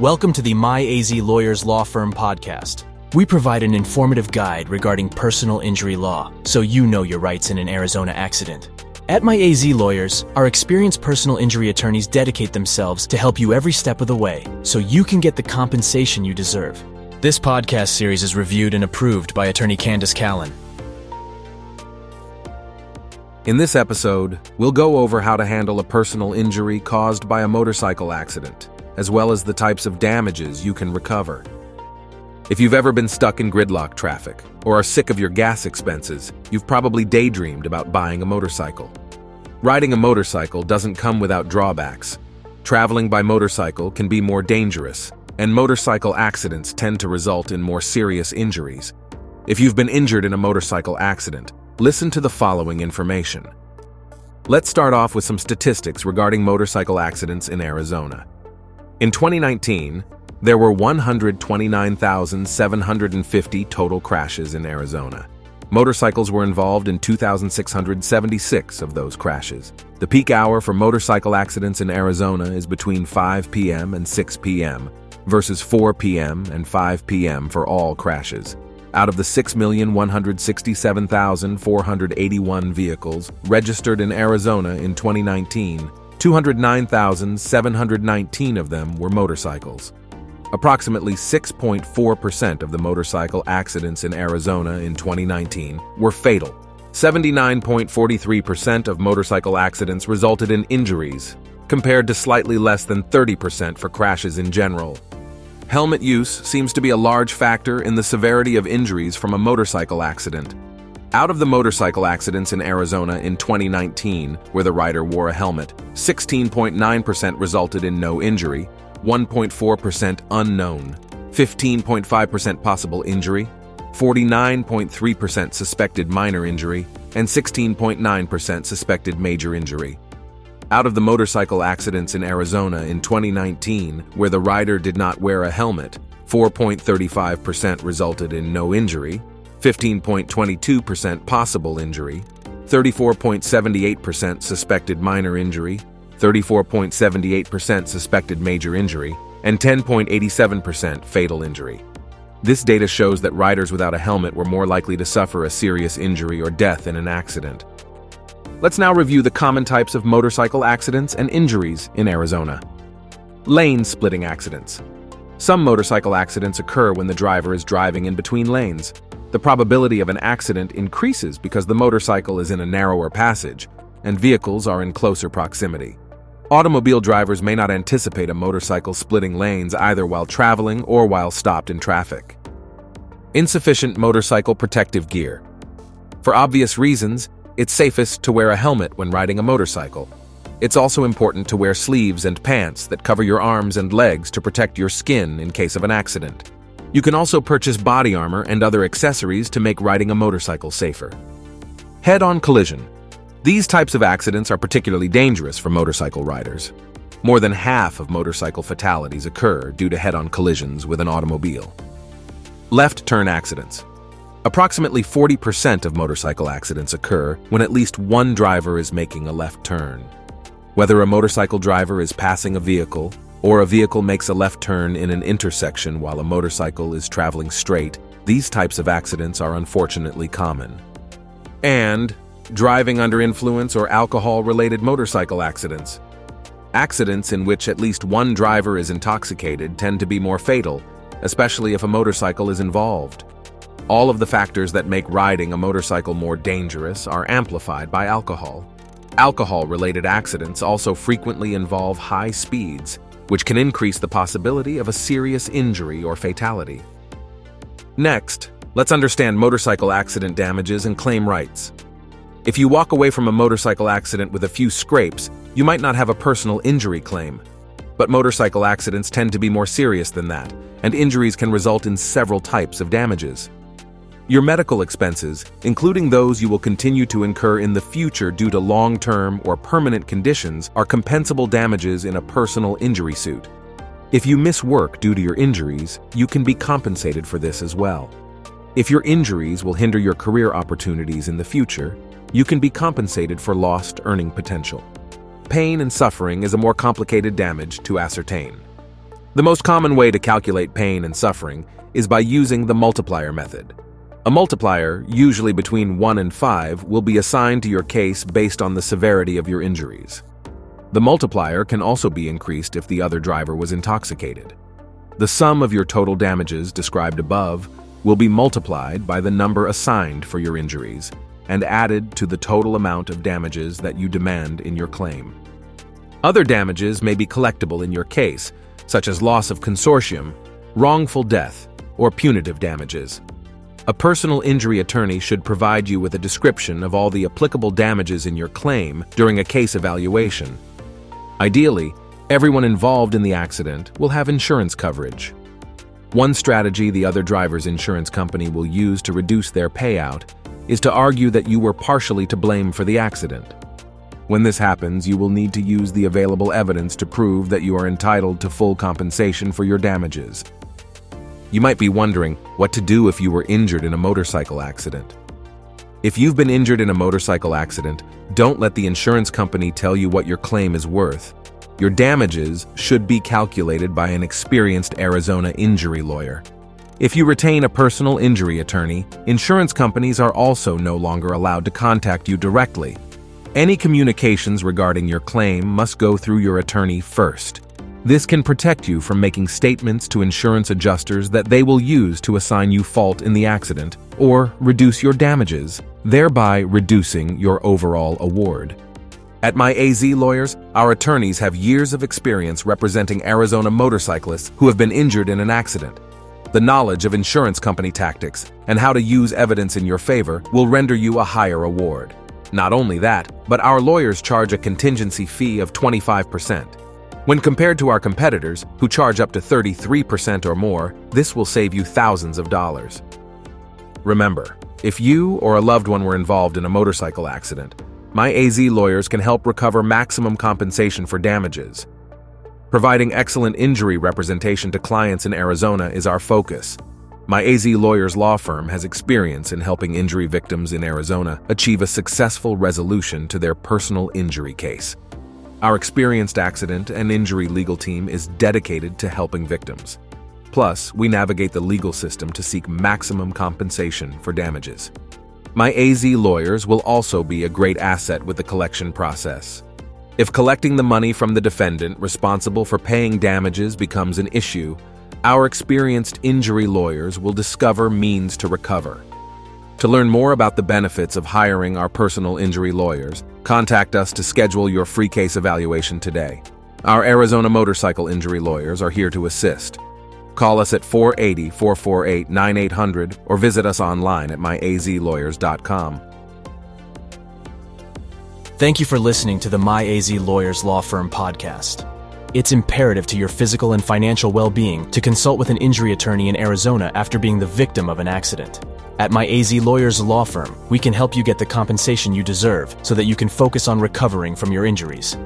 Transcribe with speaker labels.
Speaker 1: Welcome to the My AZ Lawyers Law Firm podcast. We provide an informative guide regarding personal injury law, so you know your rights in an Arizona accident. At My AZ Lawyers, our experienced personal injury attorneys dedicate themselves to help you every step of the way, so you can get the compensation you deserve. This podcast series is reviewed and approved by attorney Candace Callan.
Speaker 2: In this episode, we'll go over how to handle a personal injury caused by a motorcycle accident, as well as the types of damages you can recover. If you've ever been stuck in gridlock traffic or are sick of your gas expenses, you've probably daydreamed about buying a motorcycle. Riding a motorcycle doesn't come without drawbacks. Traveling by motorcycle can be more dangerous, and motorcycle accidents tend to result in more serious injuries. If you've been injured in a motorcycle accident, Listen to the following information. Let's start off with some statistics regarding motorcycle accidents in Arizona. In 2019, there were 129,750 total crashes in Arizona. Motorcycles were involved in 2,676 of those crashes. The peak hour for motorcycle accidents in Arizona is between 5 p.m. and 6 p.m., versus 4 p.m. and 5 p.m. for all crashes. Out of the 6,167,481 vehicles registered in Arizona in 2019, 209,719 of them were motorcycles. Approximately 6.4% of the motorcycle accidents in Arizona in 2019 were fatal. 79.43% of motorcycle accidents resulted in injuries, compared to slightly less than 30% for crashes in general. Helmet use seems to be a large factor in the severity of injuries from a motorcycle accident. Out of the motorcycle accidents in Arizona in 2019, where the rider wore a helmet, 16.9% resulted in no injury, 1.4% unknown, 15.5% possible injury, 49.3% suspected minor injury, and 16.9% suspected major injury. Out of the motorcycle accidents in Arizona in 2019, where the rider did not wear a helmet, 4.35% resulted in no injury, 15.22% possible injury, 34.78% suspected minor injury, 34.78% suspected major injury, and 10.87% fatal injury. This data shows that riders without a helmet were more likely to suffer a serious injury or death in an accident. Let's now review the common types of motorcycle accidents and injuries in Arizona. Lane splitting accidents. Some motorcycle accidents occur when the driver is driving in between lanes. The probability of an accident increases because the motorcycle is in a narrower passage and vehicles are in closer proximity. Automobile drivers may not anticipate a motorcycle splitting lanes either while traveling or while stopped in traffic. Insufficient motorcycle protective gear. For obvious reasons, it's safest to wear a helmet when riding a motorcycle. It's also important to wear sleeves and pants that cover your arms and legs to protect your skin in case of an accident. You can also purchase body armor and other accessories to make riding a motorcycle safer. Head on collision. These types of accidents are particularly dangerous for motorcycle riders. More than half of motorcycle fatalities occur due to head on collisions with an automobile. Left turn accidents. Approximately 40% of motorcycle accidents occur when at least one driver is making a left turn. Whether a motorcycle driver is passing a vehicle, or a vehicle makes a left turn in an intersection while a motorcycle is traveling straight, these types of accidents are unfortunately common. And driving under influence or alcohol-related motorcycle accidents. Accidents in which at least one driver is intoxicated tend to be more fatal, especially if a motorcycle is involved. All of the factors that make riding a motorcycle more dangerous are amplified by alcohol. Alcohol-related accidents also frequently involve high speeds, which can increase the possibility of a serious injury or fatality. Next, let's understand motorcycle accident damages and claim rights. If you walk away from a motorcycle accident with a few scrapes, you might not have a personal injury claim. But motorcycle accidents tend to be more serious than that, and injuries can result in several types of damages. Your medical expenses, including those you will continue to incur in the future due to long-term or permanent conditions, are compensable damages in a personal injury suit. If you miss work due to your injuries, you can be compensated for this as well. If your injuries will hinder your career opportunities in the future, you can be compensated for lost earning potential. Pain and suffering is a more complicated damage to ascertain. The most common way to calculate pain and suffering is by using the multiplier method. A multiplier, usually between 1 and 5, will be assigned to your case based on the severity of your injuries. The multiplier can also be increased if the other driver was intoxicated. The sum of your total damages described above will be multiplied by the number assigned for your injuries and added to the total amount of damages that you demand in your claim. Other damages may be collectible in your case, such as loss of consortium, wrongful death, or punitive damages. A personal injury attorney should provide you with a description of all the applicable damages in your claim during a case evaluation. Ideally, everyone involved in the accident will have insurance coverage. One strategy the other driver's insurance company will use to reduce their payout is to argue that you were partially to blame for the accident. When this happens, you will need to use the available evidence to prove that you are entitled to full compensation for your damages. You might be wondering what to do if you were injured in a motorcycle accident. If you've been injured in a motorcycle accident, don't let the insurance company tell you what your claim is worth. Your damages should be calculated by an experienced Arizona injury lawyer. If you retain a personal injury attorney, insurance companies are also no longer allowed to contact you directly any communications regarding your claim must go through your attorney first. This can protect you from making statements to insurance adjusters that they will use to assign you fault in the accident or reduce your damages, thereby reducing your overall award. At My AZ Lawyers, our attorneys have years of experience representing Arizona motorcyclists who have been injured in an accident. The knowledge of insurance company tactics and how to use evidence in your favor will render you a higher award. Not only that, but our lawyers charge a contingency fee of 25%. When compared to our competitors, who charge up to 33% or more, this will save you thousands of dollars. Remember, if you or a loved one were involved in a motorcycle accident, my AZ lawyers can help recover maximum compensation for damages. Providing excellent injury representation to clients in Arizona is our focus, my AZ Lawyers law firm has experience in helping injury victims in Arizona achieve a successful resolution to their personal injury case. Our experienced accident and injury legal team is dedicated to helping victims. Plus, we navigate the legal system to seek maximum compensation for damages. My AZ lawyers will also be a great asset with the collection process. If collecting the money from the defendant responsible for paying damages becomes an issue, our experienced injury lawyers will discover means to recover. To learn more about the benefits of hiring our personal injury lawyers, contact us to schedule your free case evaluation today. Our Arizona motorcycle injury lawyers are here to assist. Call us at 480 448 9800 or visit us online at myazlawyers.com.
Speaker 1: Thank you for listening to the My AZ Lawyers Law Firm podcast. It's imperative to your physical and financial well being to consult with an injury attorney in Arizona after being the victim of an accident. At my AZ Lawyers Law Firm, we can help you get the compensation you deserve so that you can focus on recovering from your injuries.